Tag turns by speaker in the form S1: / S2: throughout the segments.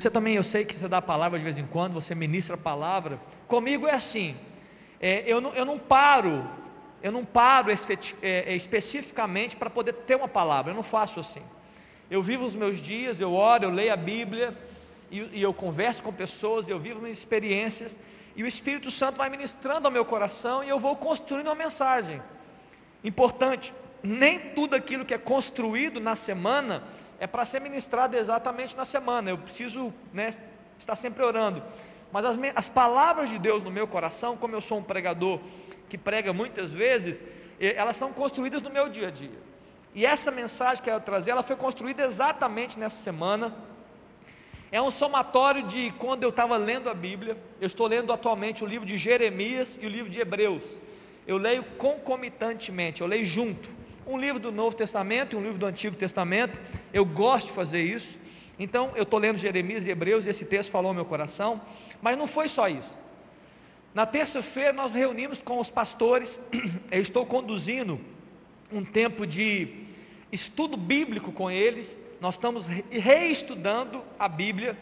S1: Você também, eu sei que você dá a palavra de vez em quando, você ministra a palavra. Comigo é assim, é, eu, não, eu não paro, eu não paro espe, é, é, especificamente para poder ter uma palavra, eu não faço assim. Eu vivo os meus dias, eu oro, eu leio a Bíblia, e, e eu converso com pessoas, eu vivo minhas experiências, e o Espírito Santo vai ministrando ao meu coração e eu vou construindo uma mensagem. Importante, nem tudo aquilo que é construído na semana é para ser ministrado exatamente na semana. Eu preciso né, estar sempre orando. Mas as, as palavras de Deus no meu coração, como eu sou um pregador que prega muitas vezes, elas são construídas no meu dia a dia. E essa mensagem que eu trazer, ela foi construída exatamente nessa semana. É um somatório de quando eu estava lendo a Bíblia. Eu estou lendo atualmente o livro de Jeremias e o livro de Hebreus. Eu leio concomitantemente, eu leio junto um livro do Novo Testamento e um livro do Antigo Testamento. Eu gosto de fazer isso. Então, eu estou lendo Jeremias e Hebreus e esse texto falou ao meu coração. Mas não foi só isso. Na terça-feira nós nos reunimos com os pastores. Eu estou conduzindo um tempo de estudo bíblico com eles. Nós estamos reestudando a Bíblia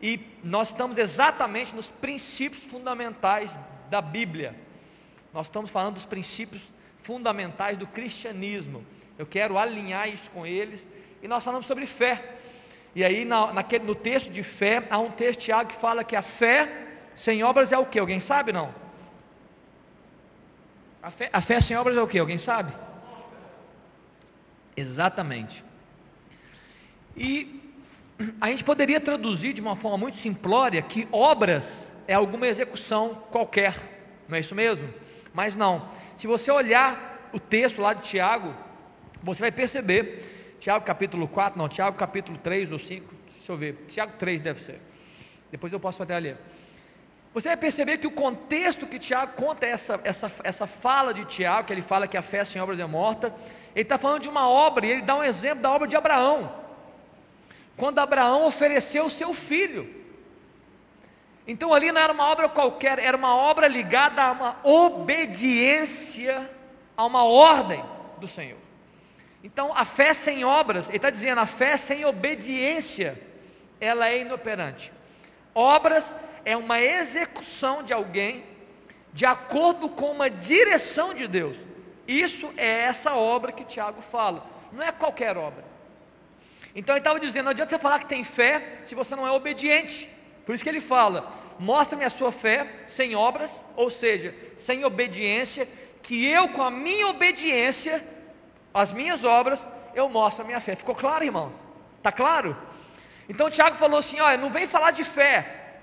S1: e nós estamos exatamente nos princípios fundamentais da Bíblia. Nós estamos falando dos princípios fundamentais do cristianismo. Eu quero alinhar isso com eles. E nós falamos sobre fé. E aí, na, naquele, no texto de fé, há um texto, Tiago, que fala que a fé sem obras é o que? Alguém sabe não? A fé, a fé sem obras é o que? Alguém sabe? Exatamente. E a gente poderia traduzir de uma forma muito simplória que obras é alguma execução qualquer, não é isso mesmo? Mas não. Se você olhar o texto lá de Tiago, você vai perceber, Tiago capítulo 4, não, Tiago capítulo 3 ou 5, deixa eu ver, Tiago 3 deve ser. Depois eu posso até ler. Você vai perceber que o contexto que Tiago conta essa, essa, essa fala de Tiago, que ele fala que a fé sem obras é morta, ele está falando de uma obra, e ele dá um exemplo da obra de Abraão. Quando Abraão ofereceu o seu filho. Então ali não era uma obra qualquer, era uma obra ligada a uma obediência a uma ordem do Senhor. Então a fé sem obras, ele está dizendo, a fé sem obediência, ela é inoperante. Obras é uma execução de alguém de acordo com uma direção de Deus. Isso é essa obra que Tiago fala, não é qualquer obra. Então ele estava dizendo, não adianta você falar que tem fé se você não é obediente. Por isso que ele fala: mostra-me a sua fé sem obras, ou seja, sem obediência, que eu com a minha obediência, as minhas obras, eu mostro a minha fé. Ficou claro, irmãos? Está claro? Então Tiago falou assim: olha, não vem falar de fé,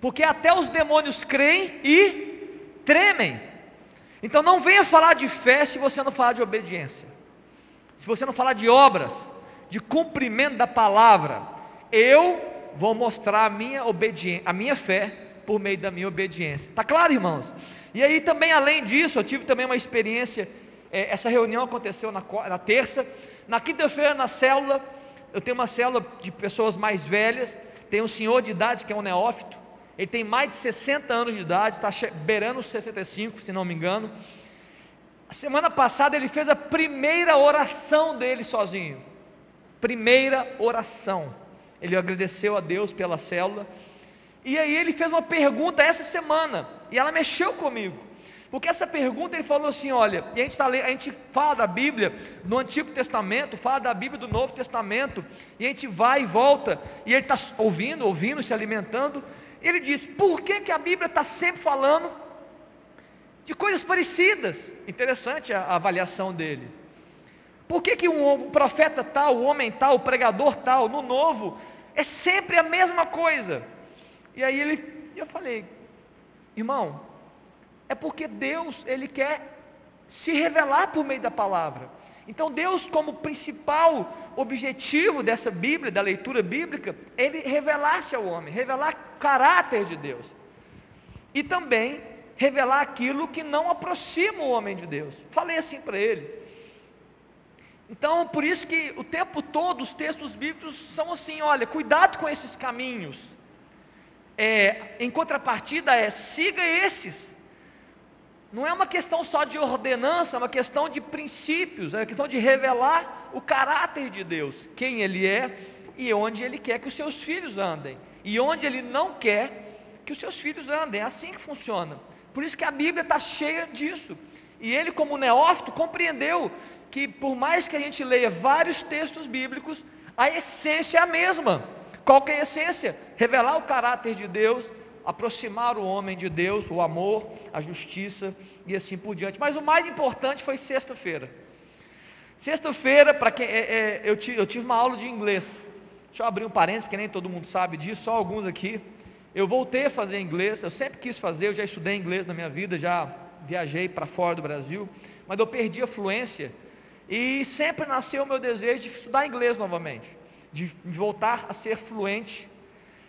S1: porque até os demônios creem e tremem. Então não venha falar de fé se você não falar de obediência, se você não falar de obras, de cumprimento da palavra. Eu vou mostrar a minha obediência, a minha fé por meio da minha obediência. Está claro, irmãos? E aí também, além disso, eu tive também uma experiência. É, essa reunião aconteceu na, na terça. Na quinta-feira, na célula, eu tenho uma célula de pessoas mais velhas. Tem um senhor de idade que é um neófito. Ele tem mais de 60 anos de idade, está beirando os 65, se não me engano. A semana passada ele fez a primeira oração dele sozinho. Primeira oração. Ele agradeceu a Deus pela célula. E aí ele fez uma pergunta essa semana, e ela mexeu comigo. Porque essa pergunta ele falou assim: olha, e a gente, tá, a gente fala da Bíblia no Antigo Testamento, fala da Bíblia do Novo Testamento, e a gente vai e volta, e ele está ouvindo, ouvindo, se alimentando. Ele diz: por que, que a Bíblia está sempre falando de coisas parecidas? Interessante a, a avaliação dele. Por que, que um profeta tal, o homem tal, o pregador tal, no novo, é sempre a mesma coisa. E aí ele, eu falei, irmão, é porque Deus, ele quer se revelar por meio da palavra. Então Deus, como principal objetivo dessa Bíblia, da leitura bíblica, ele revelar-se ao homem, revelar o caráter de Deus. E também revelar aquilo que não aproxima o homem de Deus. Falei assim para ele. Então, por isso que o tempo todo os textos bíblicos são assim: olha, cuidado com esses caminhos. É, em contrapartida, é siga esses. Não é uma questão só de ordenança, é uma questão de princípios, é uma questão de revelar o caráter de Deus, quem Ele é e onde Ele quer que os seus filhos andem. e onde Ele não quer que os seus filhos andem. É assim que funciona. Por isso que a Bíblia está cheia disso. E ele, como neófito, compreendeu que por mais que a gente leia vários textos bíblicos, a essência é a mesma. Qual que é a essência? Revelar o caráter de Deus, aproximar o homem de Deus, o amor, a justiça e assim por diante. Mas o mais importante foi sexta-feira. Sexta-feira, para quem é, é, eu, tive uma aula de inglês. Deixa eu abrir um parênteses, porque nem todo mundo sabe disso, só alguns aqui. Eu voltei a fazer inglês, eu sempre quis fazer, eu já estudei inglês na minha vida, já viajei para fora do Brasil, mas eu perdi a fluência e sempre nasceu o meu desejo de estudar inglês novamente, de voltar a ser fluente.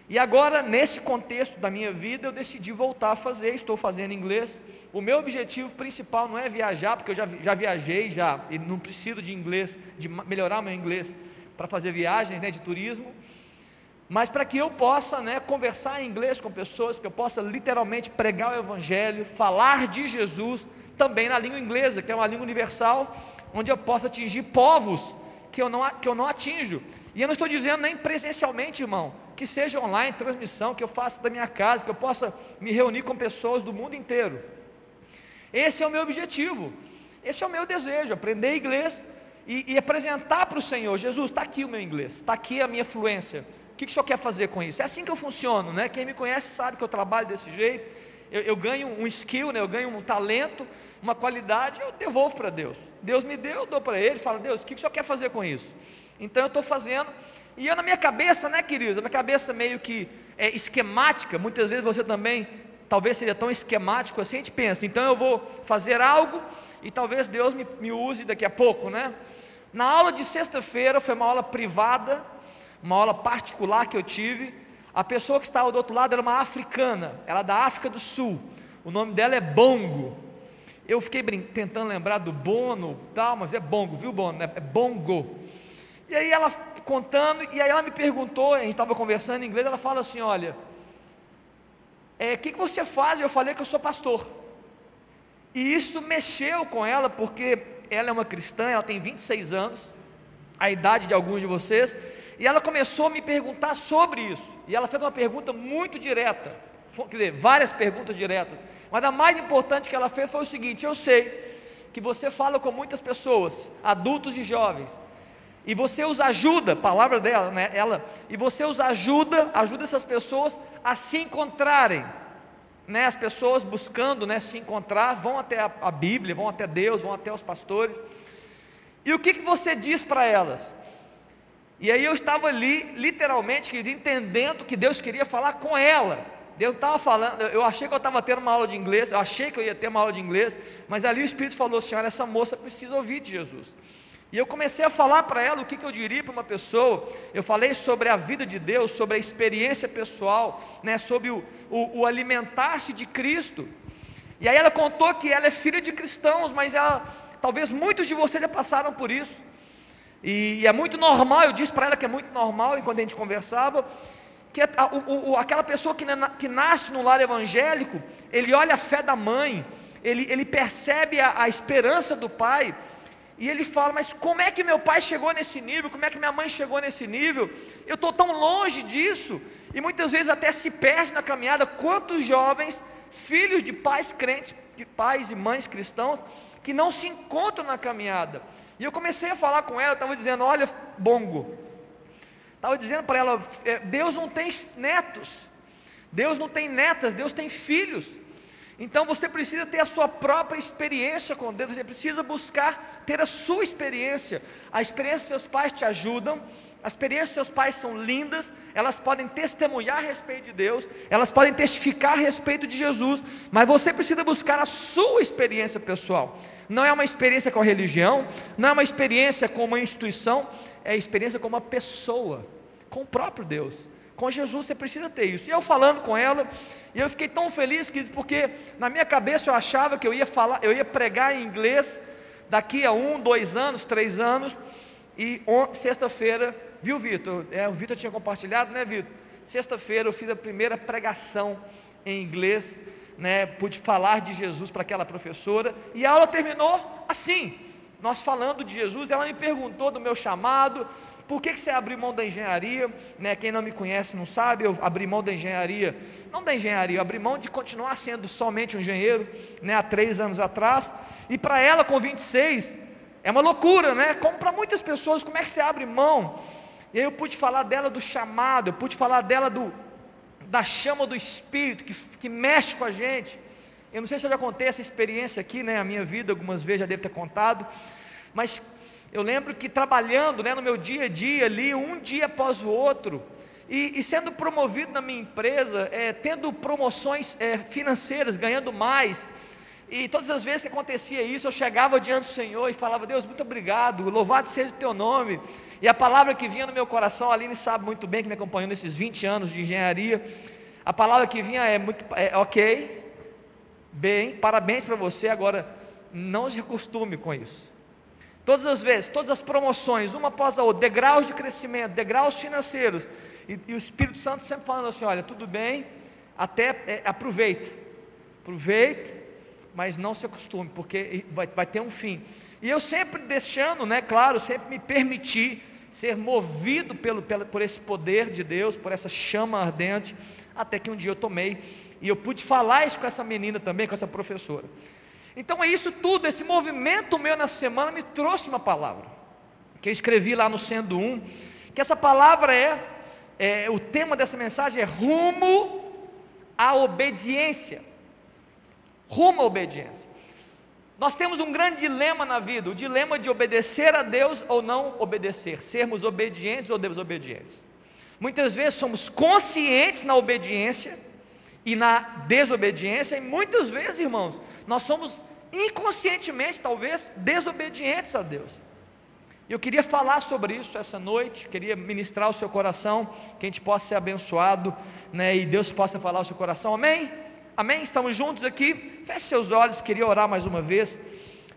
S1: E agora, nesse contexto da minha vida, eu decidi voltar a fazer, estou fazendo inglês. O meu objetivo principal não é viajar, porque eu já, já viajei, já, e não preciso de inglês, de melhorar meu inglês para fazer viagens né, de turismo mas para que eu possa né, conversar em inglês com pessoas, que eu possa literalmente pregar o Evangelho, falar de Jesus, também na língua inglesa, que é uma língua universal, onde eu possa atingir povos que eu não, que eu não atinjo. E eu não estou dizendo nem presencialmente, irmão, que seja online, transmissão, que eu faça da minha casa, que eu possa me reunir com pessoas do mundo inteiro. Esse é o meu objetivo, esse é o meu desejo, aprender inglês e, e apresentar para o Senhor, Jesus, está aqui o meu inglês, está aqui a minha fluência, o que, que o senhor quer fazer com isso? É assim que eu funciono, né? Quem me conhece sabe que eu trabalho desse jeito. Eu, eu ganho um skill, né? eu ganho um talento, uma qualidade, eu devolvo para Deus. Deus me deu, eu dou para Ele, falo, Deus, o que, que o senhor quer fazer com isso? Então eu estou fazendo, e eu na minha cabeça, né, queridos? A minha cabeça meio que é esquemática, muitas vezes você também, talvez seja tão esquemático assim, a gente pensa, então eu vou fazer algo, e talvez Deus me, me use daqui a pouco, né? Na aula de sexta-feira, foi uma aula privada, uma aula particular que eu tive. A pessoa que estava do outro lado era uma africana, ela é da África do Sul. O nome dela é Bongo. Eu fiquei tentando lembrar do Bono, tal, mas é Bongo, viu Bono? É Bongo. E aí ela contando, e aí ela me perguntou, a gente estava conversando em inglês, ela fala assim, olha, é, o é, que, que você faz? Eu falei que eu sou pastor. E isso mexeu com ela, porque ela é uma cristã, ela tem 26 anos, a idade de alguns de vocês, e ela começou a me perguntar sobre isso. E ela fez uma pergunta muito direta. Quer dizer, várias perguntas diretas. Mas a mais importante que ela fez foi o seguinte: eu sei que você fala com muitas pessoas, adultos e jovens, e você os ajuda, palavra dela, né? Ela, e você os ajuda, ajuda essas pessoas a se encontrarem. Né, as pessoas buscando né, se encontrar, vão até a, a Bíblia, vão até Deus, vão até os pastores. E o que, que você diz para elas? E aí eu estava ali, literalmente, entendendo que Deus queria falar com ela. Deus estava falando, eu achei que eu estava tendo uma aula de inglês, eu achei que eu ia ter uma aula de inglês, mas ali o Espírito falou, senhora, essa moça precisa ouvir de Jesus. E eu comecei a falar para ela o que, que eu diria para uma pessoa. Eu falei sobre a vida de Deus, sobre a experiência pessoal, né, sobre o, o, o alimentar-se de Cristo. E aí ela contou que ela é filha de cristãos, mas ela, talvez muitos de vocês já passaram por isso. E é muito normal, eu disse para ela que é muito normal, enquanto a gente conversava, que a, o, o, aquela pessoa que, que, nasce no lar evangélico, ele olha a fé da mãe, ele, ele percebe a, a esperança do pai, e ele fala, mas como é que meu pai chegou nesse nível? Como é que minha mãe chegou nesse nível? Eu estou tão longe disso. E muitas vezes até se perde na caminhada. Quantos jovens, filhos de pais crentes, de pais e mães cristãos, que não se encontram na caminhada. E eu comecei a falar com ela, estava dizendo, olha, bongo. Estava dizendo para ela, é, Deus não tem netos, Deus não tem netas, Deus tem filhos. Então você precisa ter a sua própria experiência com Deus, você precisa buscar ter a sua experiência. A experiência dos seus pais te ajudam, as experiências dos seus pais são lindas, elas podem testemunhar a respeito de Deus, elas podem testificar a respeito de Jesus, mas você precisa buscar a sua experiência pessoal. Não é uma experiência com a religião, não é uma experiência com uma instituição, é experiência com uma pessoa, com o próprio Deus. Com Jesus você precisa ter isso. E eu falando com ela, e eu fiquei tão feliz, que porque na minha cabeça eu achava que eu ia falar, eu ia pregar em inglês daqui a um, dois anos, três anos, e sexta-feira Viu, Vitor? É, o Vitor tinha compartilhado, né, Vitor? Sexta-feira eu fiz a primeira pregação em inglês, né? Pude falar de Jesus para aquela professora e a aula terminou assim. Nós falando de Jesus, ela me perguntou do meu chamado, por que, que você abriu mão da engenharia? Né? Quem não me conhece não sabe, eu abri mão da engenharia, não da engenharia, eu abri mão de continuar sendo somente um engenheiro, né? há três anos atrás, e para ela com 26, é uma loucura, né? Como para muitas pessoas, como é que você abre mão? E aí eu pude falar dela do chamado, eu pude falar dela do, da chama do Espírito que, que mexe com a gente. Eu não sei se eu já contei essa experiência aqui, né? A minha vida, algumas vezes já devo ter contado. Mas eu lembro que trabalhando né, no meu dia a dia ali, um dia após o outro, e, e sendo promovido na minha empresa, é, tendo promoções é, financeiras, ganhando mais, e todas as vezes que acontecia isso, eu chegava diante do Senhor e falava, Deus, muito obrigado, louvado seja o teu nome. E a palavra que vinha no meu coração, a Aline sabe muito bem que me acompanhou nesses 20 anos de engenharia. A palavra que vinha é muito, é, ok, bem, parabéns para você, agora não se acostume com isso. Todas as vezes, todas as promoções, uma após a outra, degraus de crescimento, degraus financeiros. E, e o Espírito Santo sempre falando assim: olha, tudo bem, até é, aproveita. Aproveita, mas não se acostume, porque vai, vai ter um fim. E eu sempre deixando, né, claro, sempre me permitir ser movido pelo, pelo, por esse poder de Deus, por essa chama ardente, até que um dia eu tomei, e eu pude falar isso com essa menina também, com essa professora. Então é isso tudo, esse movimento meu na semana me trouxe uma palavra, que eu escrevi lá no Sendo Um, que essa palavra é, é o tema dessa mensagem é rumo à obediência. Rumo à obediência. Nós temos um grande dilema na vida, o dilema de obedecer a Deus ou não obedecer, sermos obedientes ou desobedientes. Muitas vezes somos conscientes na obediência e na desobediência, e muitas vezes, irmãos, nós somos inconscientemente, talvez, desobedientes a Deus. Eu queria falar sobre isso essa noite, queria ministrar o seu coração, que a gente possa ser abençoado, né, e Deus possa falar o seu coração, amém? Amém? Estamos juntos aqui? Feche seus olhos, queria orar mais uma vez.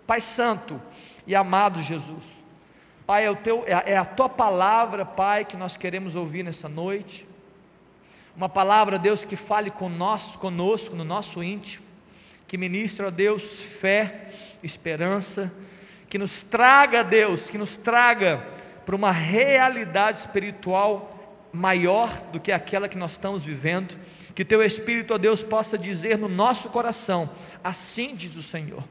S1: Pai Santo e amado Jesus, Pai, é, teu, é, é a tua palavra, Pai, que nós queremos ouvir nessa noite. Uma palavra, Deus, que fale conosco, no nosso íntimo que ministra a Deus fé, esperança, que nos traga, Deus, que nos traga para uma realidade espiritual maior do que aquela que nós estamos vivendo. Que teu Espírito, ó Deus, possa dizer no nosso coração, assim diz o Senhor.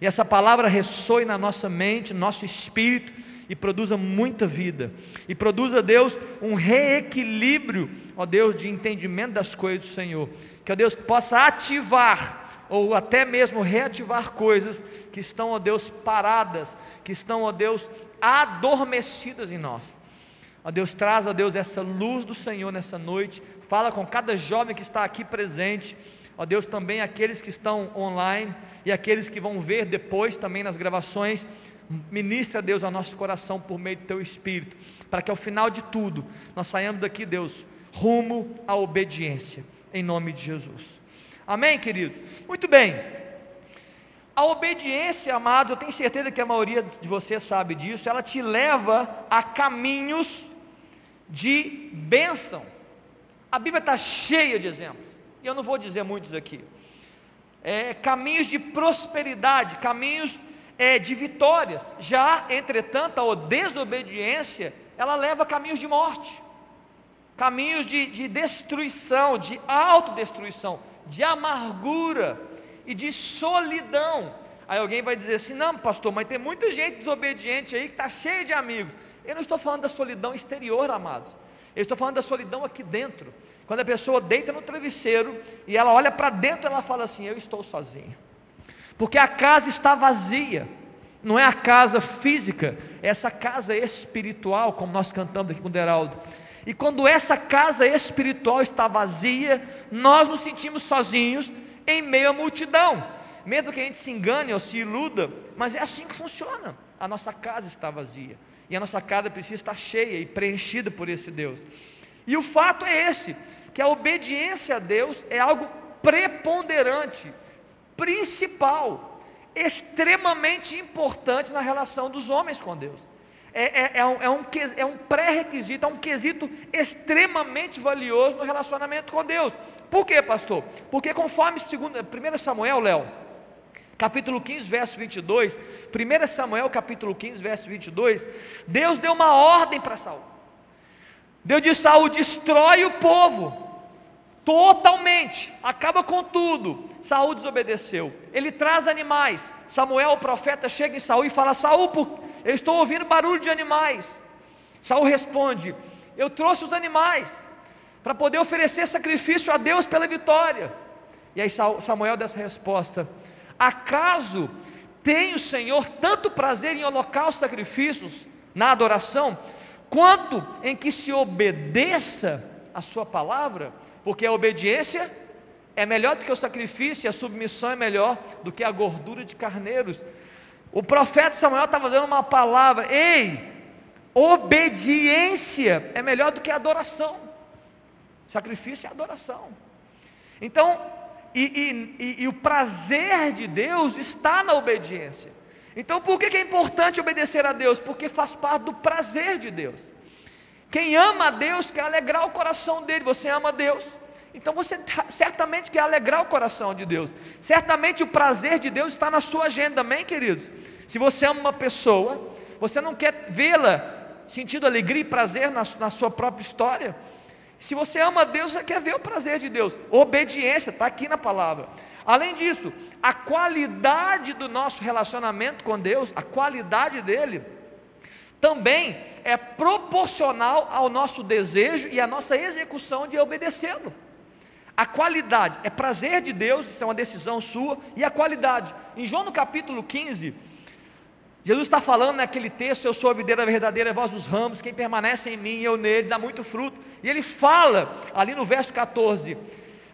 S1: E essa palavra ressoe na nossa mente, no nosso espírito e produza muita vida. E produza, Deus, um reequilíbrio, ó Deus, de entendimento das coisas do Senhor. Que, ó Deus, possa ativar ou até mesmo reativar coisas que estão, ó Deus, paradas, que estão, ó Deus, adormecidas em nós. Ó Deus, traz, ó Deus, essa luz do Senhor nessa noite. Fala com cada jovem que está aqui presente. Ó Deus, também aqueles que estão online e aqueles que vão ver depois também nas gravações. Ministra, Deus, ao nosso coração por meio do Teu Espírito, para que ao final de tudo nós saímos daqui, Deus, rumo à obediência, em nome de Jesus. Amém, queridos? Muito bem. A obediência, amado, eu tenho certeza que a maioria de vocês sabe disso, ela te leva a caminhos de bênção. A Bíblia está cheia de exemplos, e eu não vou dizer muitos aqui. É, caminhos de prosperidade, caminhos é, de vitórias. Já, entretanto, a desobediência, ela leva a caminhos de morte, caminhos de, de destruição, de autodestruição de amargura e de solidão. Aí alguém vai dizer assim: não, pastor, mas tem muita gente desobediente aí que está cheia de amigos. Eu não estou falando da solidão exterior, amados. Eu estou falando da solidão aqui dentro. Quando a pessoa deita no travesseiro e ela olha para dentro, ela fala assim: Eu estou sozinho. Porque a casa está vazia. Não é a casa física, é essa casa espiritual, como nós cantamos aqui com o Deraldo. E quando essa casa espiritual está vazia, nós nos sentimos sozinhos em meio à multidão. Mesmo que a gente se engane ou se iluda, mas é assim que funciona. A nossa casa está vazia. E a nossa casa precisa estar cheia e preenchida por esse Deus. E o fato é esse, que a obediência a Deus é algo preponderante, principal, extremamente importante na relação dos homens com Deus é, é, é, um, é, um, é um pré-requisito, é um quesito extremamente valioso no relacionamento com Deus. Por quê, pastor? Porque conforme 1 Samuel, Léo, capítulo 15, verso 22, 1 Samuel capítulo 15, verso 22, Deus deu uma ordem para Saul. Deus disse: Saul, destrói o povo totalmente, acaba com tudo. Saul desobedeceu. Ele traz animais. Samuel, o profeta, chega em Saul e fala: Saul, eu estou ouvindo barulho de animais. Saul responde: Eu trouxe os animais para poder oferecer sacrifício a Deus pela vitória. E aí Samuel dá essa resposta: Acaso tem o Senhor tanto prazer em holocausto sacrifícios na adoração, quanto em que se obedeça a sua palavra? Porque a obediência é melhor do que o sacrifício, e a submissão é melhor do que a gordura de carneiros. O profeta Samuel estava dando uma palavra, ei, obediência é melhor do que adoração. Sacrifício é adoração. Então, e, e, e, e, o prazer de Deus está na obediência. Então, por que, que é importante obedecer a Deus? Porque faz parte do prazer de Deus. Quem ama a Deus quer alegrar o coração dele. Você ama a Deus. Então você certamente quer alegrar o coração de Deus. Certamente o prazer de Deus está na sua agenda, amém, queridos? Se você ama uma pessoa, você não quer vê-la sentindo alegria e prazer na, na sua própria história. Se você ama Deus, você quer ver o prazer de Deus. Obediência, está aqui na palavra. Além disso, a qualidade do nosso relacionamento com Deus, a qualidade dele, também é proporcional ao nosso desejo e à nossa execução de obedecê-lo. A qualidade é prazer de Deus, isso é uma decisão sua, e a qualidade. Em João no capítulo 15, Jesus está falando naquele texto, eu sou a videira verdadeira, vós os ramos, quem permanece em mim eu nele, dá muito fruto. E ele fala, ali no verso 14,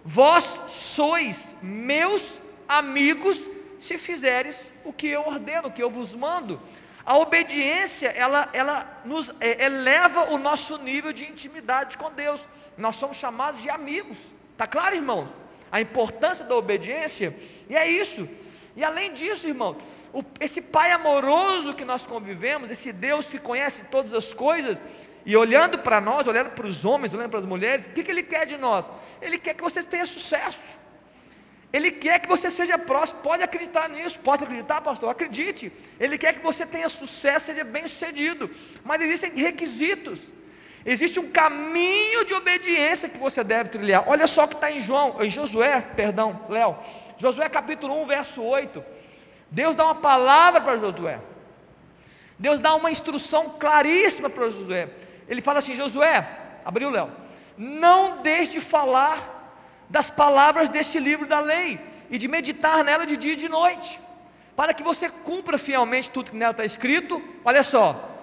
S1: vós sois meus amigos, se fizeres o que eu ordeno, o que eu vos mando. A obediência, ela, ela nos é, eleva o nosso nível de intimidade com Deus. Nós somos chamados de amigos. Está claro, irmão? A importância da obediência. E é isso. E além disso, irmão, o, esse Pai amoroso que nós convivemos, esse Deus que conhece todas as coisas, e olhando para nós, olhando para os homens, olhando para as mulheres, o que, que Ele quer de nós? Ele quer que você tenha sucesso. Ele quer que você seja próximo. Pode acreditar nisso. Pode acreditar, pastor? Acredite. Ele quer que você tenha sucesso, seja bem sucedido. Mas existem requisitos. Existe um caminho de obediência que você deve trilhar. Olha só o que está em João, em Josué, perdão, Léo. Josué capítulo 1, verso 8. Deus dá uma palavra para Josué. Deus dá uma instrução claríssima para Josué. Ele fala assim: Josué, abriu Léo, não deixe de falar das palavras deste livro da lei e de meditar nela de dia e de noite, para que você cumpra fielmente tudo que nela está escrito. Olha só,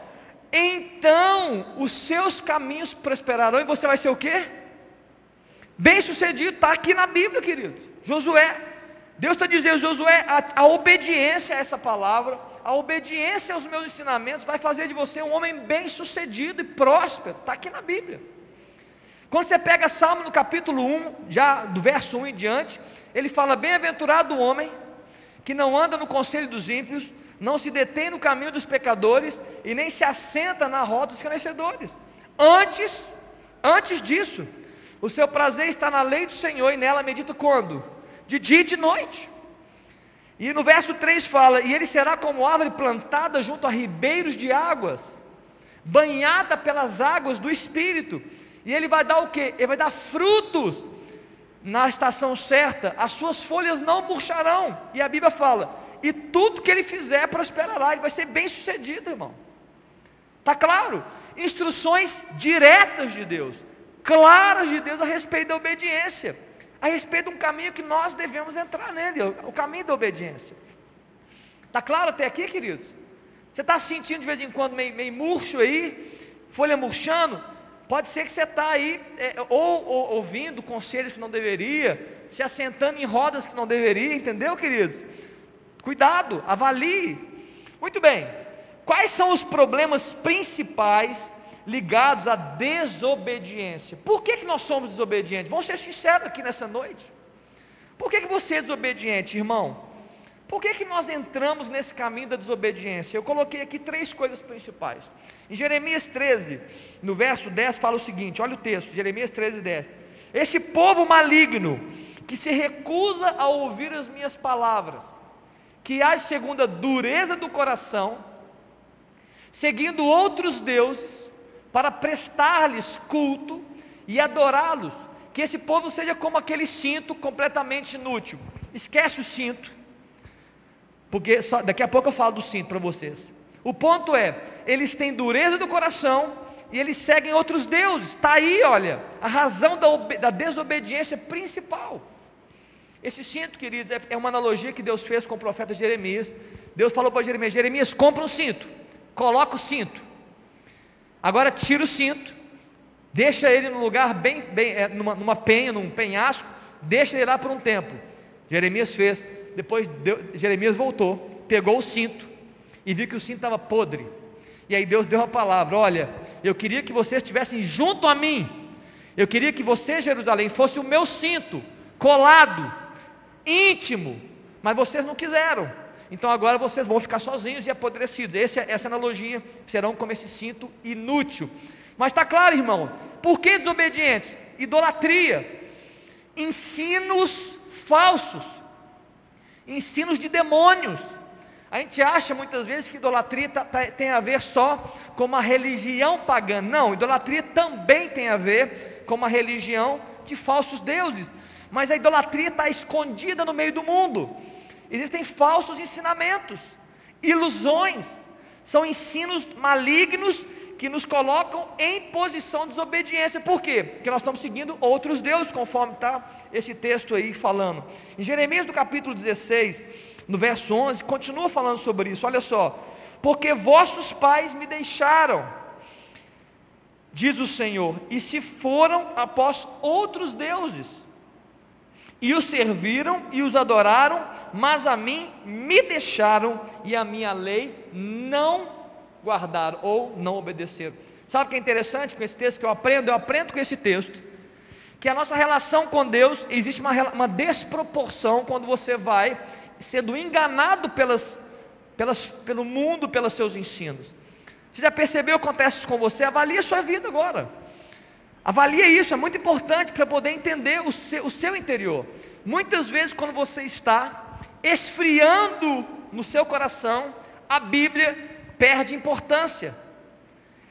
S1: então os seus caminhos prosperarão e você vai ser o quê? Bem sucedido, está aqui na Bíblia, queridos. Josué, Deus está dizendo, Josué, a, a, obediência a essa palavra, a obediência aos meus ensinamentos vai fazer de você um homem bem sucedido e próspero. Está aqui na Bíblia. Quando você pega Salmo no capítulo 1, já do verso 1 em diante, ele fala: Bem-aventurado o homem que não anda no conselho dos ímpios, não se detém no caminho dos pecadores e nem se assenta na roda dos escarnecedores. Antes, antes disso, o seu prazer está na lei do Senhor e nela medita quando? De dia e de noite. E no verso 3 fala: E ele será como árvore plantada junto a ribeiros de águas, banhada pelas águas do Espírito. E ele vai dar o que? Ele vai dar frutos na estação certa, as suas folhas não murcharão. E a Bíblia fala: e tudo que ele fizer prosperará, ele vai ser bem sucedido, irmão. Está claro? Instruções diretas de Deus, claras de Deus a respeito da obediência, a respeito de um caminho que nós devemos entrar nele, o caminho da obediência. Está claro até aqui, queridos? Você está sentindo de vez em quando meio, meio murcho aí, folha murchando? Pode ser que você está aí, é, ou, ou ouvindo conselhos que não deveria, se assentando em rodas que não deveria, entendeu, queridos? Cuidado, avalie. Muito bem. Quais são os problemas principais ligados à desobediência? Por que, que nós somos desobedientes? Vamos ser sinceros aqui nessa noite. Por que, que você é desobediente, irmão? Por que, que nós entramos nesse caminho da desobediência? Eu coloquei aqui três coisas principais. Em Jeremias 13, no verso 10, fala o seguinte: olha o texto, Jeremias 13, 10. Esse povo maligno que se recusa a ouvir as minhas palavras, que age segundo a dureza do coração, seguindo outros deuses, para prestar-lhes culto e adorá-los. Que esse povo seja como aquele cinto completamente inútil. Esquece o cinto, porque só, daqui a pouco eu falo do cinto para vocês. O ponto é, eles têm dureza do coração e eles seguem outros deuses. Está aí, olha, a razão da, da, desobediência principal. Esse cinto, queridos, é, é uma analogia que Deus fez com o profeta Jeremias. Deus falou para Jeremias: Jeremias, compra um cinto, coloca o cinto. Agora tira o cinto, deixa ele num lugar bem, bem é, numa, numa penha, num penhasco, deixa ele lá por um tempo. Jeremias fez, depois Jeremias voltou, pegou o cinto e viu que o cinto estava podre. E aí Deus deu a palavra: Olha, eu queria que vocês estivessem junto a mim. Eu queria que você, Jerusalém, fosse o meu cinto, colado, íntimo. Mas vocês não quiseram. Então agora vocês vão ficar sozinhos e apodrecidos. Essa, essa analogia serão como esse cinto inútil. Mas está claro, irmão, por que desobedientes? Idolatria, ensinos falsos, ensinos de demônios. A gente acha muitas vezes que idolatria tá, tá, tem a ver só com uma religião pagã. Não, idolatria também tem a ver com uma religião de falsos deuses. Mas a idolatria está escondida no meio do mundo. Existem falsos ensinamentos, ilusões, são ensinos malignos que nos colocam em posição de desobediência. Por quê? Porque nós estamos seguindo outros deuses, conforme está esse texto aí falando. Em Jeremias do capítulo 16, no verso 11, continua falando sobre isso. Olha só: Porque vossos pais me deixaram, diz o Senhor, e se foram após outros deuses e os serviram e os adoraram, mas a mim me deixaram e a minha lei não guardaram ou não obedeceram. Sabe o que é interessante com esse texto que eu aprendo? Eu aprendo com esse texto que a nossa relação com Deus existe uma, uma desproporção quando você vai sendo enganado pelas, pelas, pelo mundo, pelos seus ensinos. Você já percebeu o que acontece com você? Avalie a sua vida agora. Avalie isso, é muito importante para poder entender o seu, o seu interior. Muitas vezes, quando você está esfriando no seu coração, a Bíblia perde importância.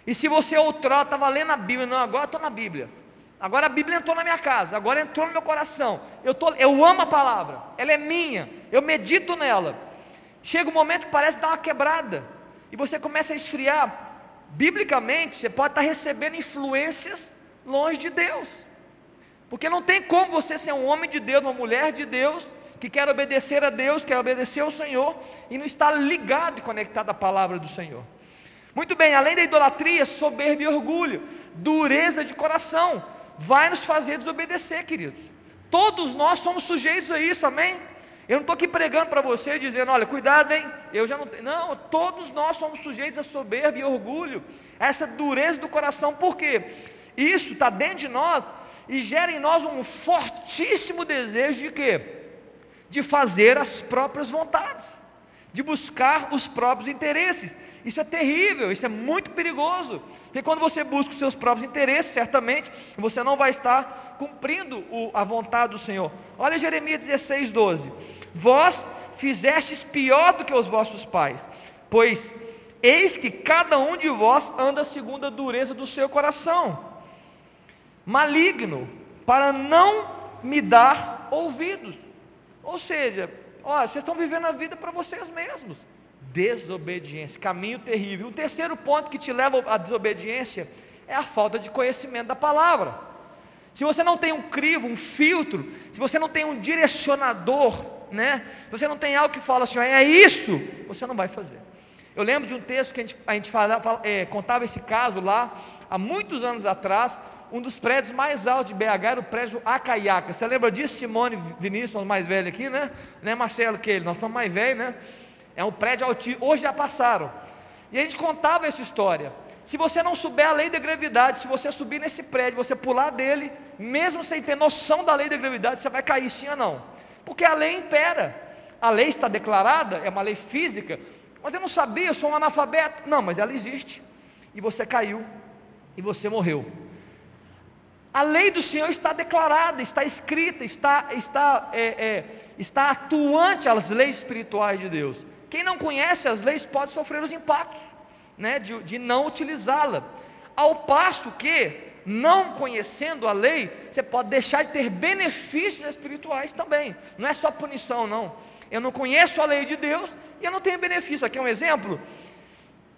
S1: E se você outrora estava lendo a Bíblia, não, agora estou na Bíblia. Agora a Bíblia entrou na minha casa, agora entrou no meu coração. Eu, tô, eu amo a palavra, ela é minha, eu medito nela. Chega um momento que parece dar uma quebrada, e você começa a esfriar. Biblicamente, você pode estar recebendo influências longe de Deus. Porque não tem como você ser um homem de Deus, uma mulher de Deus, que quer obedecer a Deus, quer obedecer ao Senhor, e não está ligado e conectado à palavra do Senhor. Muito bem, além da idolatria, soberba e orgulho, dureza de coração, vai nos fazer desobedecer, queridos. Todos nós somos sujeitos a isso, amém? Eu não estou aqui pregando para você dizendo, olha, cuidado, hein? Eu já não tenho. Não, todos nós somos sujeitos a soberba e orgulho, a essa dureza do coração, por quê? Isso está dentro de nós e gera em nós um fortíssimo desejo de quê? De fazer as próprias vontades, de buscar os próprios interesses. Isso é terrível, isso é muito perigoso. Porque quando você busca os seus próprios interesses, certamente você não vai estar cumprindo o, a vontade do Senhor. Olha Jeremias 16, 12. Vós fizestes pior do que os vossos pais, pois eis que cada um de vós anda segundo a dureza do seu coração maligno, para não me dar ouvidos. Ou seja, ó, vocês estão vivendo a vida para vocês mesmos. Desobediência, caminho terrível. Um terceiro ponto que te leva à desobediência é a falta de conhecimento da palavra. Se você não tem um crivo, um filtro, se você não tem um direcionador, né? Se você não tem algo que fala assim, é isso, você não vai fazer. Eu lembro de um texto que a gente, a gente fala, fala, é, contava esse caso lá, há muitos anos atrás, um dos prédios mais altos de BH era o prédio Acaiaca. Você lembra disso, Simone Vinícius, mais velho aqui, né? Né, Marcelo, que ele, nós somos mais velhos, né? É um prédio altíssimo, hoje já passaram. E a gente contava essa história. Se você não souber a lei da gravidade, se você subir nesse prédio, você pular dele, mesmo sem ter noção da lei da gravidade, você vai cair sim ou não. Porque a lei impera. A lei está declarada, é uma lei física, mas eu não sabia, eu sou um analfabeto. Não, mas ela existe. E você caiu, e você morreu. A lei do Senhor está declarada, está escrita, está, está, é, é, está atuante as leis espirituais de Deus. Quem não conhece as leis pode sofrer os impactos né, de, de não utilizá-la. Ao passo que, não conhecendo a lei, você pode deixar de ter benefícios espirituais também. Não é só punição, não. Eu não conheço a lei de Deus e eu não tenho benefício. Aqui é um exemplo.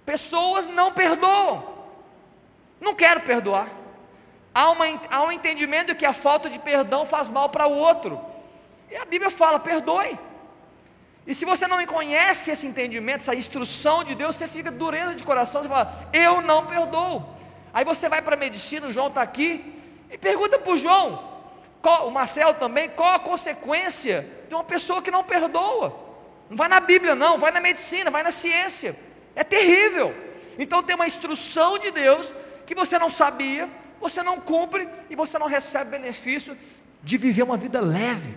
S1: Pessoas não perdoam. Não quero perdoar. Há, uma, há um entendimento de que a falta de perdão faz mal para o outro. E a Bíblia fala: perdoe. E se você não conhece esse entendimento, essa instrução de Deus, você fica dureza de coração, você fala, eu não perdoo. Aí você vai para a medicina, o João está aqui, e pergunta para o João, qual, o Marcelo também, qual a consequência de uma pessoa que não perdoa? Não vai na Bíblia, não, vai na medicina, vai na ciência. É terrível. Então tem uma instrução de Deus que você não sabia, você não cumpre e você não recebe benefício de viver uma vida leve,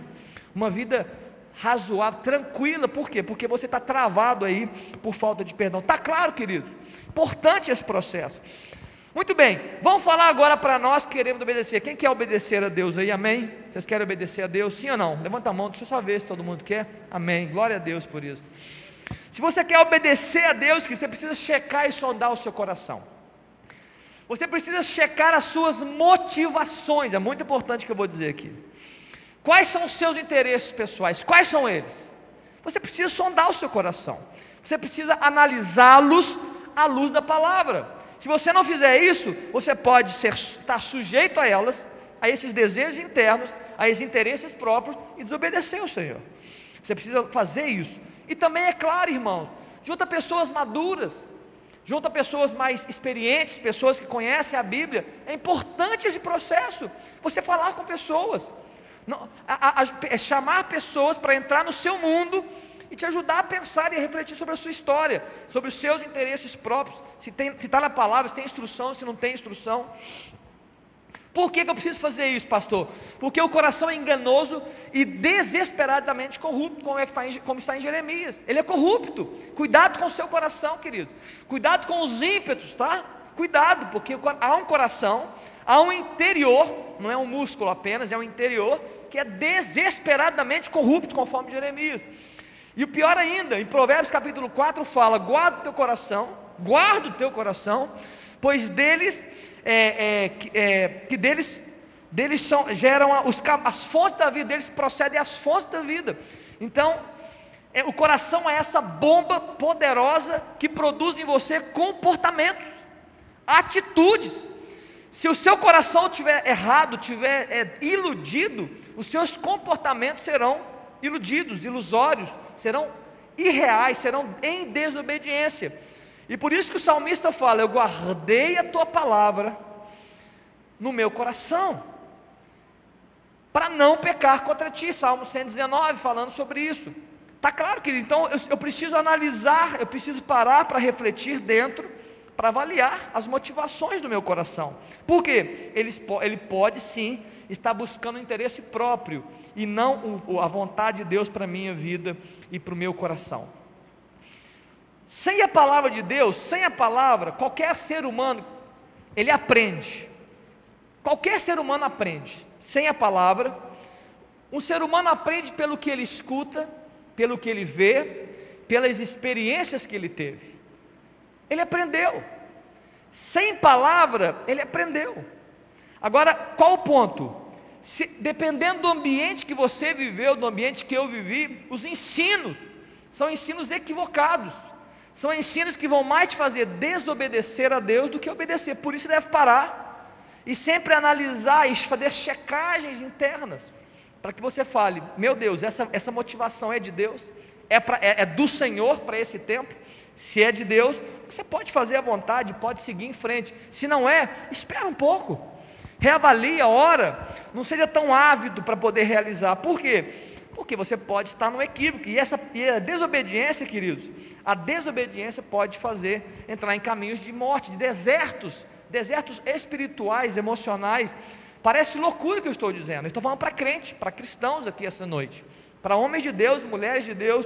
S1: uma vida razoável, tranquila. Por quê? Porque você está travado aí por falta de perdão. Está claro, querido? Importante esse processo. Muito bem, vamos falar agora para nós que queremos obedecer. Quem quer obedecer a Deus aí? Amém? Vocês querem obedecer a Deus? Sim ou não? Levanta a mão, deixa eu só ver se todo mundo quer. Amém. Glória a Deus por isso. Se você quer obedecer a Deus, que você precisa checar e sondar o seu coração. Você precisa checar as suas motivações, é muito importante o que eu vou dizer aqui. Quais são os seus interesses pessoais? Quais são eles? Você precisa sondar o seu coração. Você precisa analisá-los à luz da palavra. Se você não fizer isso, você pode ser, estar sujeito a elas, a esses desejos internos, a esses interesses próprios e desobedecer ao Senhor. Você precisa fazer isso. E também é claro, irmão, junta pessoas maduras, junta pessoas mais experientes, pessoas que conhecem a Bíblia. É importante esse processo. Você falar com pessoas, não, a, a, a, é chamar pessoas para entrar no seu mundo e te ajudar a pensar e a refletir sobre a sua história, sobre os seus interesses próprios. Se está na palavra, se tem instrução, se não tem instrução. Por que, que eu preciso fazer isso, pastor? Porque o coração é enganoso e desesperadamente corrupto, como, é que está em, como está em Jeremias. Ele é corrupto. Cuidado com o seu coração, querido. Cuidado com os ímpetos, tá? Cuidado, porque há um coração, há um interior, não é um músculo apenas, é um interior que é desesperadamente corrupto, conforme Jeremias. E o pior ainda, em Provérbios capítulo 4 fala: guarda o teu coração, guarda o teu coração, pois deles é, é, é, que deles, deles são, geram os, as fontes da vida, deles procedem as fontes da vida. Então, é, o coração é essa bomba poderosa que produz em você comportamentos, atitudes. Se o seu coração estiver errado, estiver é, iludido, os seus comportamentos serão iludidos, ilusórios, serão irreais, serão em desobediência. E por isso que o salmista fala: Eu guardei a tua palavra no meu coração, para não pecar contra ti. Salmo 119 falando sobre isso. Está claro, que Então eu, eu preciso analisar, eu preciso parar para refletir dentro, para avaliar as motivações do meu coração. Por quê? Ele, ele pode sim estar buscando interesse próprio e não o, a vontade de Deus para a minha vida e para o meu coração. Sem a palavra de Deus, sem a palavra, qualquer ser humano, ele aprende. Qualquer ser humano aprende. Sem a palavra, um ser humano aprende pelo que ele escuta, pelo que ele vê, pelas experiências que ele teve. Ele aprendeu. Sem palavra, ele aprendeu. Agora, qual o ponto? Se, dependendo do ambiente que você viveu, do ambiente que eu vivi, os ensinos são ensinos equivocados. São ensinos que vão mais te fazer desobedecer a Deus do que obedecer. Por isso deve parar e sempre analisar e fazer checagens internas. Para que você fale, meu Deus, essa, essa motivação é de Deus? É, pra, é, é do Senhor para esse tempo? Se é de Deus, você pode fazer à vontade, pode seguir em frente. Se não é, espera um pouco. Reavalia, ora. Não seja tão ávido para poder realizar. Por quê? Porque você pode estar no equívoco. E essa e a desobediência, queridos, a desobediência pode fazer entrar em caminhos de morte, de desertos, desertos espirituais, emocionais. Parece loucura o que eu estou dizendo. Eu estou falando para crente, para cristãos aqui essa noite, para homens de Deus, mulheres de Deus.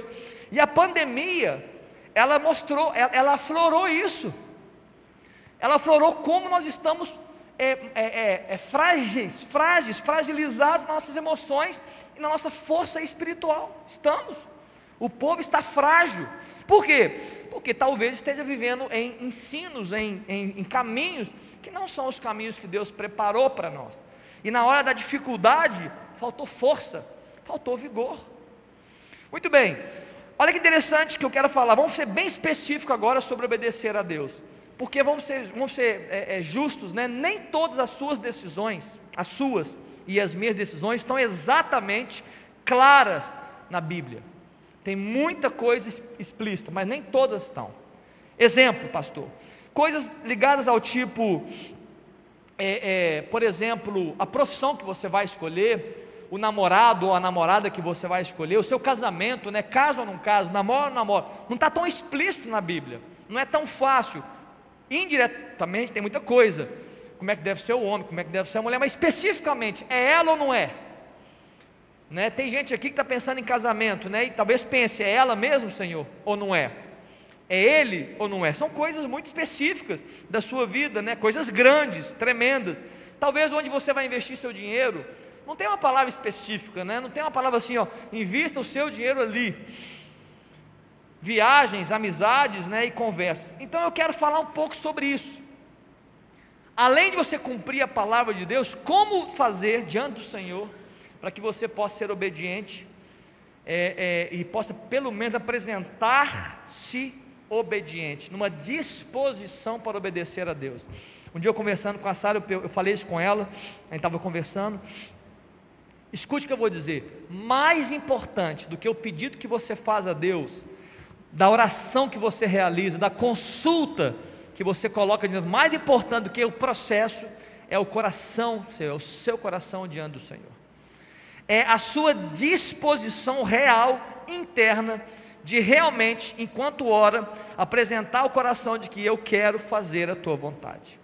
S1: E a pandemia, ela mostrou, ela, ela aflorou isso. Ela aflorou como nós estamos é, é, é, é frágeis, frágeis, fragilizados nas nossas emoções e na nossa força espiritual. Estamos. O povo está frágil. Por quê? Porque talvez esteja vivendo em ensinos, em, em, em caminhos que não são os caminhos que Deus preparou para nós. E na hora da dificuldade, faltou força, faltou vigor. Muito bem, olha que interessante que eu quero falar. Vamos ser bem específico agora sobre obedecer a Deus. Porque vamos ser, vamos ser é, é, justos, né? nem todas as suas decisões, as suas e as minhas decisões, estão exatamente claras na Bíblia. Tem muita coisa explícita, mas nem todas estão. Exemplo, pastor. Coisas ligadas ao tipo, é, é, por exemplo, a profissão que você vai escolher, o namorado ou a namorada que você vai escolher, o seu casamento, né? Caso ou não caso, namoro ou não namoro, não está tão explícito na Bíblia, não é tão fácil. Indiretamente tem muita coisa. Como é que deve ser o homem, como é que deve ser a mulher, mas especificamente, é ela ou não é? Né? Tem gente aqui que está pensando em casamento, né? E talvez pense, é ela mesmo, Senhor, ou não é? É ele ou não é? São coisas muito específicas da sua vida, né? Coisas grandes, tremendas. Talvez onde você vai investir seu dinheiro, não tem uma palavra específica, né? Não tem uma palavra assim, ó, invista o seu dinheiro ali. Viagens, amizades, né, e conversas. Então eu quero falar um pouco sobre isso. Além de você cumprir a palavra de Deus, como fazer diante do Senhor para que você possa ser obediente é, é, e possa pelo menos apresentar-se obediente, numa disposição para obedecer a Deus. Um dia eu conversando com a Sara, eu, eu falei isso com ela, a gente estava conversando. Escute o que eu vou dizer. Mais importante do que o pedido que você faz a Deus, da oração que você realiza, da consulta que você coloca diante, mais importante do que o processo, é o coração, é o seu coração diante do Senhor. É a sua disposição real, interna, de realmente, enquanto ora, apresentar o coração de que eu quero fazer a tua vontade.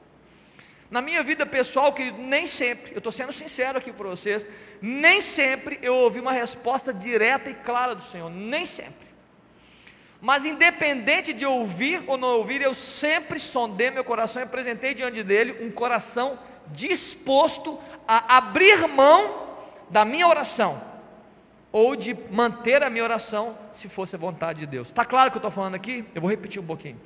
S1: Na minha vida pessoal, que nem sempre, eu estou sendo sincero aqui para vocês, nem sempre eu ouvi uma resposta direta e clara do Senhor, nem sempre. Mas independente de ouvir ou não ouvir, eu sempre sondei meu coração e apresentei diante dele um coração disposto a abrir mão da minha oração ou de manter a minha oração, se fosse a vontade de Deus. Está claro o que eu estou falando aqui? Eu vou repetir um pouquinho.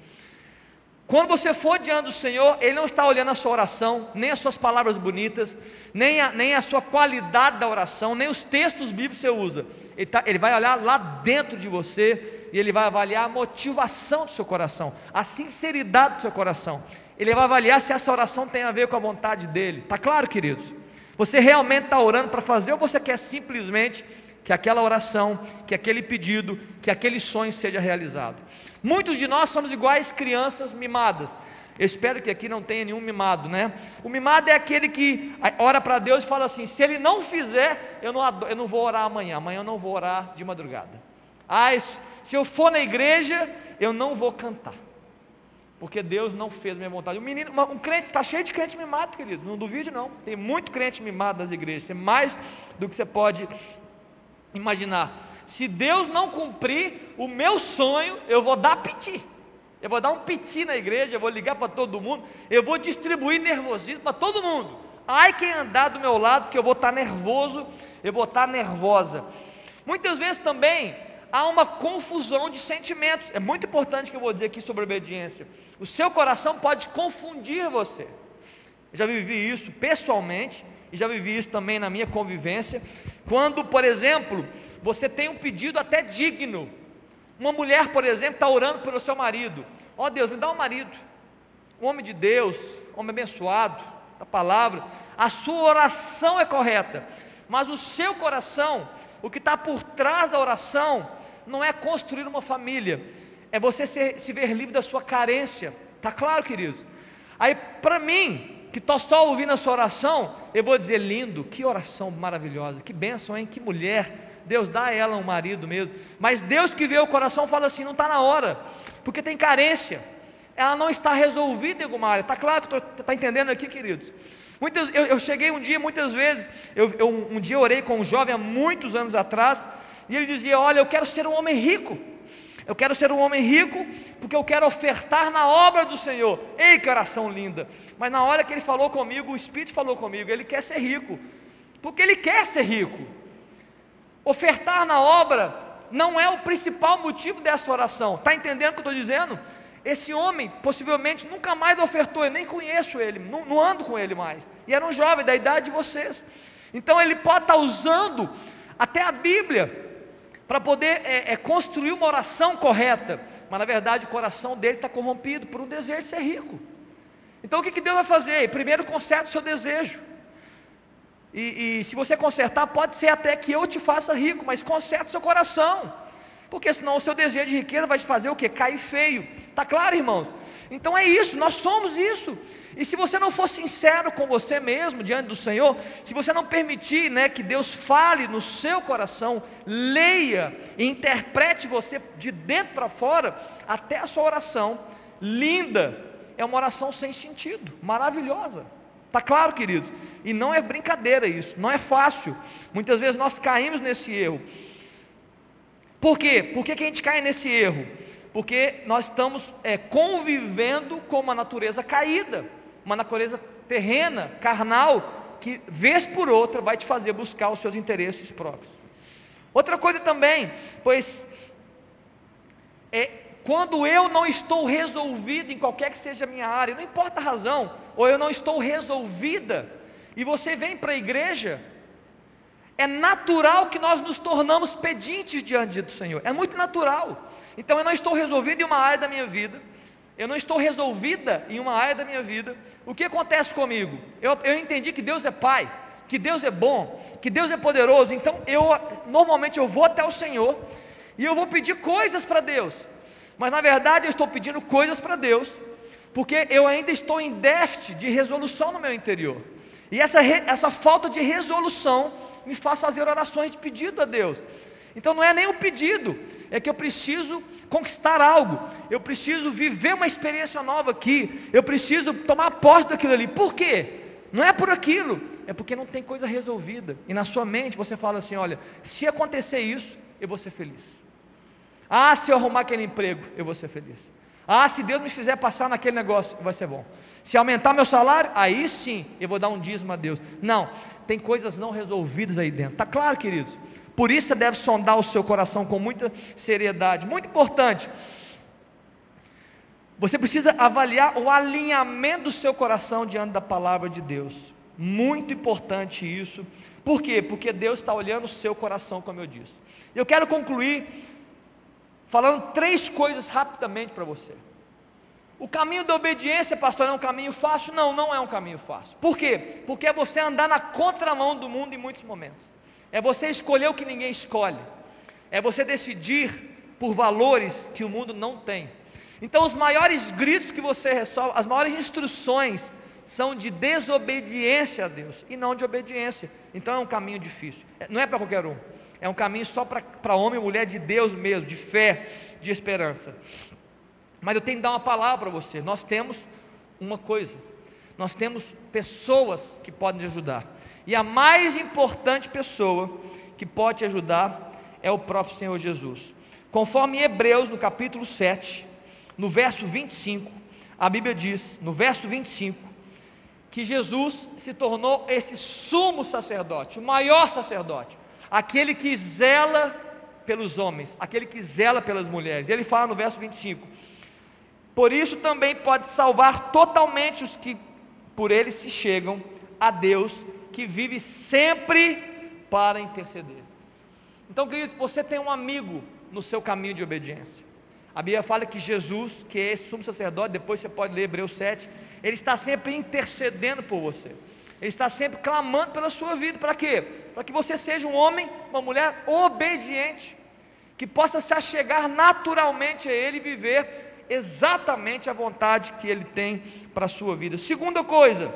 S1: Quando você for diante do Senhor, Ele não está olhando a sua oração, nem as suas palavras bonitas, nem a, nem a sua qualidade da oração, nem os textos bíblicos que você usa. Ele, tá, ele vai olhar lá dentro de você e Ele vai avaliar a motivação do seu coração, a sinceridade do seu coração. Ele vai avaliar se essa oração tem a ver com a vontade dEle. Está claro, queridos? Você realmente está orando para fazer ou você quer simplesmente que aquela oração, que aquele pedido, que aquele sonho seja realizado. Muitos de nós somos iguais crianças mimadas. Eu espero que aqui não tenha nenhum mimado, né? O mimado é aquele que ora para Deus e fala assim: se ele não fizer, eu não, eu não vou orar amanhã, amanhã eu não vou orar de madrugada. Ah, se eu for na igreja, eu não vou cantar. Porque Deus não fez minha vontade. Um menino, um crente, está cheio de crente mimado, querido. Não duvide não. Tem muito crente mimado nas igrejas. Tem mais do que você pode imaginar. Se Deus não cumprir o meu sonho, eu vou dar piti. Eu vou dar um piti na igreja, eu vou ligar para todo mundo, eu vou distribuir nervosismo para todo mundo. Ai quem andar do meu lado, que eu vou estar nervoso, eu vou estar nervosa. Muitas vezes também há uma confusão de sentimentos. É muito importante que eu vou dizer aqui sobre obediência. O seu coração pode confundir você. Eu já vivi isso pessoalmente e já vivi isso também na minha convivência, quando, por exemplo, você tem um pedido até digno. Uma mulher, por exemplo, está orando pelo seu marido. Ó oh, Deus, me dá um marido. Um homem de Deus, homem abençoado, a palavra. A sua oração é correta. Mas o seu coração, o que está por trás da oração, não é construir uma família. É você se, se ver livre da sua carência. Está claro, queridos? Aí, para mim, que estou só ouvindo a sua oração, eu vou dizer, lindo, que oração maravilhosa, que bênção, hein? Que mulher, Deus dá a ela um marido mesmo. Mas Deus que vê o coração fala assim, não está na hora, porque tem carência, ela não está resolvida em alguma área, está claro que está entendendo aqui, queridos? Muitas, eu, eu, cheguei um dia, muitas vezes, eu, eu, um dia orei com um jovem há muitos anos atrás, e ele dizia, olha, eu quero ser um homem rico, Eu quero ser um homem rico porque eu quero ofertar na obra do Senhor. Ei, que oração linda! Mas na hora que ele falou comigo, o Espírito falou comigo, ele quer ser rico. Porque ele quer ser rico. Ofertar na obra não é o principal motivo dessa oração. Está entendendo o que eu estou dizendo? Esse homem possivelmente nunca mais ofertou, eu nem conheço ele, não, não ando com ele mais. E era um jovem da idade de vocês. Então ele pode estar usando até a Bíblia para poder é, é, construir uma oração correta. Mas na verdade o coração dele está corrompido por um desejo de ser rico. Então o que, que Deus vai fazer? Primeiro conserta o seu desejo. E, e, se você consertar, pode ser até que eu te faça rico, mas conserte o seu coração. Porque senão o seu desejo de riqueza vai te fazer o que? Cair feio. Está claro, irmãos? Então é isso, nós somos isso. E se você não for sincero com você mesmo diante do Senhor, se você não permitir né, que Deus fale no seu coração, leia e interprete você de dentro para fora, até a sua oração, linda, é uma oração sem sentido, maravilhosa. Está claro, queridos? E não é brincadeira isso, não é fácil. Muitas vezes nós caímos nesse erro. Por quê? Por que, que a gente cai nesse erro? Porque nós estamos é, convivendo com uma natureza caída, uma natureza terrena, carnal, que vez por outra vai te fazer buscar os seus interesses próprios. Outra coisa também, pois é, quando eu não estou resolvido em qualquer que seja a minha área, não importa a razão, ou eu não estou resolvida, e você vem para a igreja, é natural que nós nos tornamos pedintes diante do Senhor, é muito natural. Então eu não estou resolvido em uma área da minha vida, eu não estou resolvida em uma área da minha vida. O que acontece comigo? Eu, eu entendi que Deus é Pai, que Deus é bom, que Deus é poderoso. Então eu normalmente eu vou até o Senhor e eu vou pedir coisas para Deus. Mas na verdade eu estou pedindo coisas para Deus, porque eu ainda estou em déficit de resolução no meu interior. E essa, essa falta de resolução me faz fazer orações de pedido a Deus. Então não é nem o pedido, é que eu preciso conquistar algo, eu preciso viver uma experiência nova aqui, eu preciso tomar posse daquilo ali. Por quê? Não é por aquilo, é porque não tem coisa resolvida. E na sua mente você fala assim: olha, se acontecer isso, eu vou ser feliz. Ah, se eu arrumar aquele emprego, eu vou ser feliz. Ah, se Deus me fizer passar naquele negócio, vai ser bom. Se aumentar meu salário, aí sim eu vou dar um dízimo a Deus. Não, tem coisas não resolvidas aí dentro. Está claro, queridos? Por isso você deve sondar o seu coração com muita seriedade. Muito importante. Você precisa avaliar o alinhamento do seu coração diante da palavra de Deus. Muito importante isso. Por quê? Porque Deus está olhando o seu coração, como eu disse. Eu quero concluir falando três coisas rapidamente para você. O caminho da obediência, pastor, é um caminho fácil? Não, não é um caminho fácil. Por quê? Porque é você andar na contramão do mundo em muitos momentos. É você escolher o que ninguém escolhe. É você decidir por valores que o mundo não tem. Então, os maiores gritos que você resolve, as maiores instruções são de desobediência a Deus e não de obediência. Então, é um caminho difícil. É, não é para qualquer um. É um caminho só para homem e mulher de Deus mesmo, de fé, de esperança. Mas eu tenho que dar uma palavra para você. Nós temos uma coisa. Nós temos pessoas que podem nos ajudar. E a mais importante pessoa que pode te ajudar é o próprio Senhor Jesus. Conforme Hebreus, no capítulo 7, no verso 25, a Bíblia diz, no verso 25, que Jesus se tornou esse sumo sacerdote, o maior sacerdote, aquele que zela pelos homens, aquele que zela pelas mulheres. Ele fala no verso 25: Por isso também pode salvar totalmente os que por ele se chegam a Deus que vive sempre para interceder. Então, queridos, você tem um amigo no seu caminho de obediência. A Bíblia fala que Jesus, que é esse sumo sacerdote, depois você pode ler Hebreus 7, ele está sempre intercedendo por você. Ele está sempre clamando pela sua vida. Para quê? Para que você seja um homem, uma mulher obediente, que possa se achegar naturalmente a Ele e viver exatamente a vontade que Ele tem para a sua vida. Segunda coisa,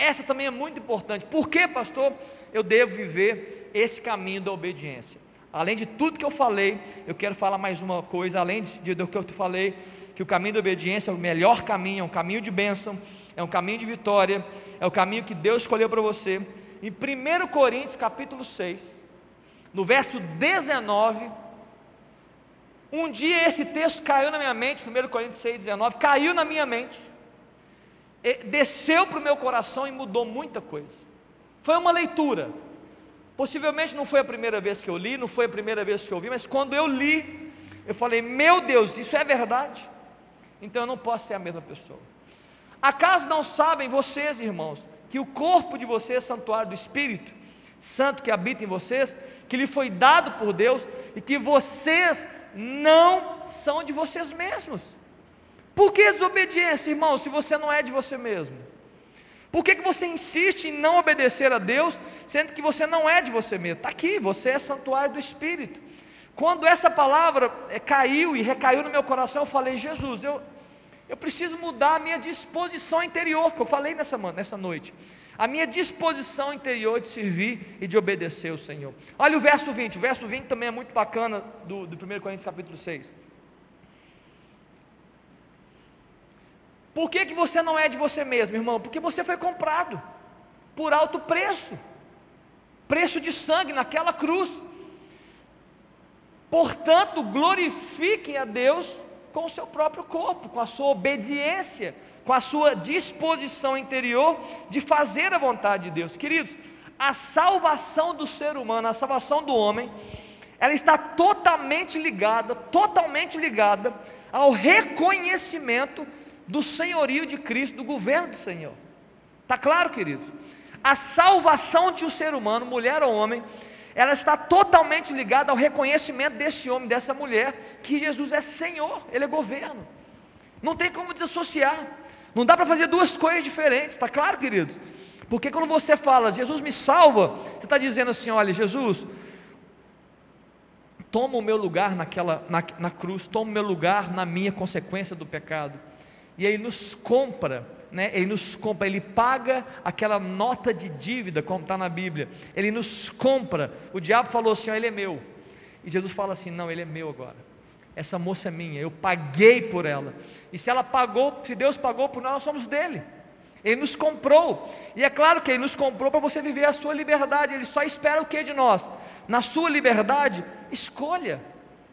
S1: essa também é muito importante. Por que, pastor, eu devo viver esse caminho da obediência? Além de tudo que eu falei, eu quero falar mais uma coisa, além de, do que eu falei, que o caminho da obediência é o melhor caminho, é um caminho de bênção, é um caminho de vitória, é o caminho que Deus escolheu para você. Em 1 Coríntios capítulo 6, no verso 19, Um dia esse texto caiu na minha mente, 1 Coríntios 6, 19, caiu na minha mente, desceu para o meu coração e mudou muita coisa. Foi uma leitura. Possivelmente não foi a primeira vez que eu li, não foi a primeira vez que eu vi, mas quando eu li, eu falei: Meu Deus, isso é verdade. Então eu não posso ser a mesma pessoa. Acaso não sabem vocês, irmãos, que o corpo de vocês é santuário do Espírito Santo que habita em vocês, que lhe foi dado por Deus e que vocês não são de vocês mesmos? Por que desobediência, irmão, se você não é de você mesmo? Por que, que você insiste em não obedecer a Deus, sendo que você não é de você mesmo? Está aqui, você é santuário do Espírito. Quando essa palavra é, caiu e recaiu no meu coração, eu falei, Jesus, eu, eu preciso mudar a minha disposição interior, que eu falei nessa, nessa noite. A minha disposição interior de servir e de obedecer ao Senhor. Olha o verso 20, o verso 20 também é muito bacana do, do 1 Coríntios capítulo 6. Por que, que você não é de você mesmo, irmão? Porque você foi comprado por alto preço preço de sangue naquela cruz. Portanto, glorifiquem a Deus com o seu próprio corpo, com a sua obediência, com a sua disposição interior de fazer a vontade de Deus. Queridos, a salvação do ser humano, a salvação do homem, ela está totalmente ligada, totalmente ligada ao reconhecimento do senhorio de Cristo, do governo do Senhor. Está claro, queridos? A salvação de um ser humano, mulher ou homem, ela está totalmente ligada ao reconhecimento desse homem, dessa mulher, que Jesus é Senhor, Ele é governo. Não tem como desassociar. Não dá para fazer duas coisas diferentes, está claro, queridos? Porque quando você fala, Jesus me salva, você está dizendo assim: olha, Jesus, toma o meu lugar naquela, na, na cruz, toma o meu lugar na minha consequência do pecado e ele nos compra, né? ele nos compra, ele paga aquela nota de dívida, como está na Bíblia, ele nos compra. O diabo falou assim: ó, ele é meu. E Jesus fala assim: não, ele é meu agora. Essa moça é minha, eu paguei por ela. E se ela pagou, se Deus pagou por nós, nós somos dele. Ele nos comprou. E é claro que ele nos comprou para você viver a sua liberdade. Ele só espera o que de nós? Na sua liberdade, escolha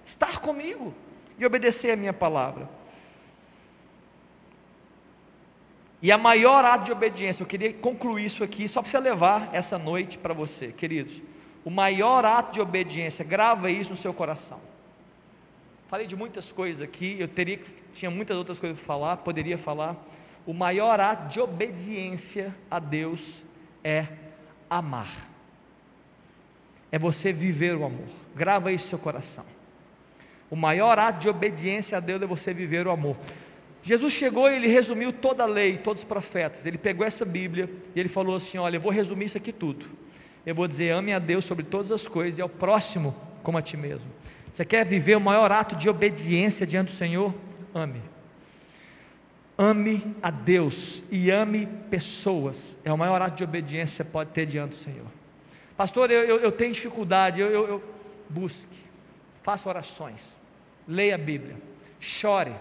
S1: estar comigo e obedecer a minha palavra. E a maior ato de obediência, eu queria concluir isso aqui, só para você levar essa noite para você, queridos. O maior ato de obediência, grava isso no seu coração. Falei de muitas coisas aqui, eu teria, tinha muitas outras coisas para falar, poderia falar. O maior ato de obediência a Deus é amar. É você viver o amor. Grava isso no seu coração. O maior ato de obediência a Deus é você viver o amor. Jesus chegou e ele resumiu toda a lei, todos os profetas. Ele pegou essa Bíblia e ele falou assim: Olha, eu vou resumir isso aqui tudo. Eu vou dizer: ame a Deus sobre todas as coisas e ao próximo como a ti mesmo. Você quer viver o maior ato de obediência diante do Senhor? Ame. Ame a Deus e ame pessoas. É o maior ato de obediência que você pode ter diante do Senhor. Pastor, eu, eu, eu tenho dificuldade. Eu, eu, eu busque, faça orações, leia a Bíblia, chore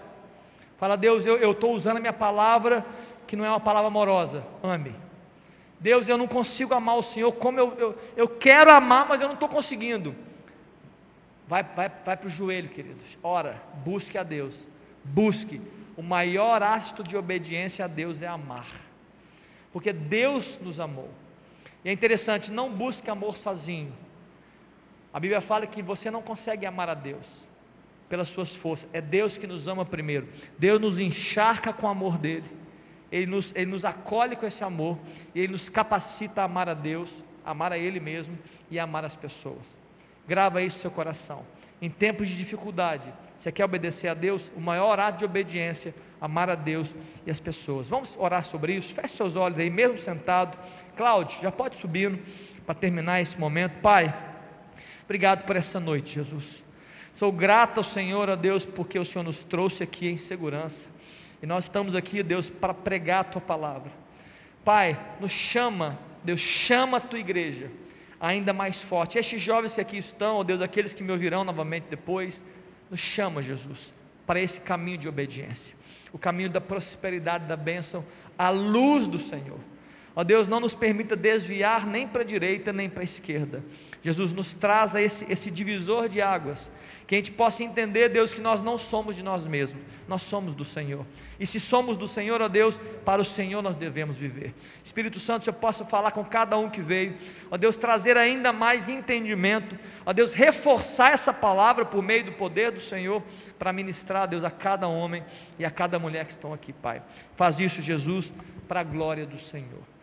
S1: Fala, Deus, eu estou usando a minha palavra, que não é uma palavra amorosa. Ame. Deus, eu não consigo amar o Senhor como eu, eu, eu quero amar, mas eu não estou conseguindo. Vai, vai, vai para o joelho, queridos. Ora, busque a Deus. Busque. O maior ato de obediência a Deus é amar. Porque Deus nos amou. E é interessante, não busque amor sozinho. A Bíblia fala que você não consegue amar a Deus pelas suas forças. É Deus que nos ama primeiro. Deus nos encharca com o amor dele. Ele nos, ele nos acolhe com esse amor. E ele nos capacita a amar a Deus, amar a Ele mesmo e amar as pessoas. Grava isso no seu coração. Em tempos de dificuldade, você quer obedecer a Deus? O maior ato de obediência, amar a Deus e as pessoas. Vamos orar sobre isso? Feche seus olhos aí, mesmo sentado. Cláudio, já pode subindo para terminar esse momento. Pai, obrigado por essa noite, Jesus. Sou grato ao Senhor, a Deus, porque o Senhor nos trouxe aqui em segurança. E nós estamos aqui, Deus, para pregar a tua palavra. Pai, nos chama, Deus, chama a tua igreja ainda mais forte. Estes jovens que aqui estão, ó Deus, aqueles que me ouvirão novamente depois, nos chama, Jesus, para esse caminho de obediência, o caminho da prosperidade, da bênção, à luz do Senhor. Ó Deus, não nos permita desviar nem para a direita nem para a esquerda. Jesus nos traz esse, esse divisor de águas, que a gente possa entender, Deus, que nós não somos de nós mesmos, nós somos do Senhor. E se somos do Senhor, ó Deus, para o Senhor nós devemos viver. Espírito Santo, se eu possa falar com cada um que veio, ó Deus, trazer ainda mais entendimento, ó Deus, reforçar essa palavra por meio do poder do Senhor, para ministrar, Deus, a cada homem e a cada mulher que estão aqui, Pai. Faz isso, Jesus, para a glória do Senhor.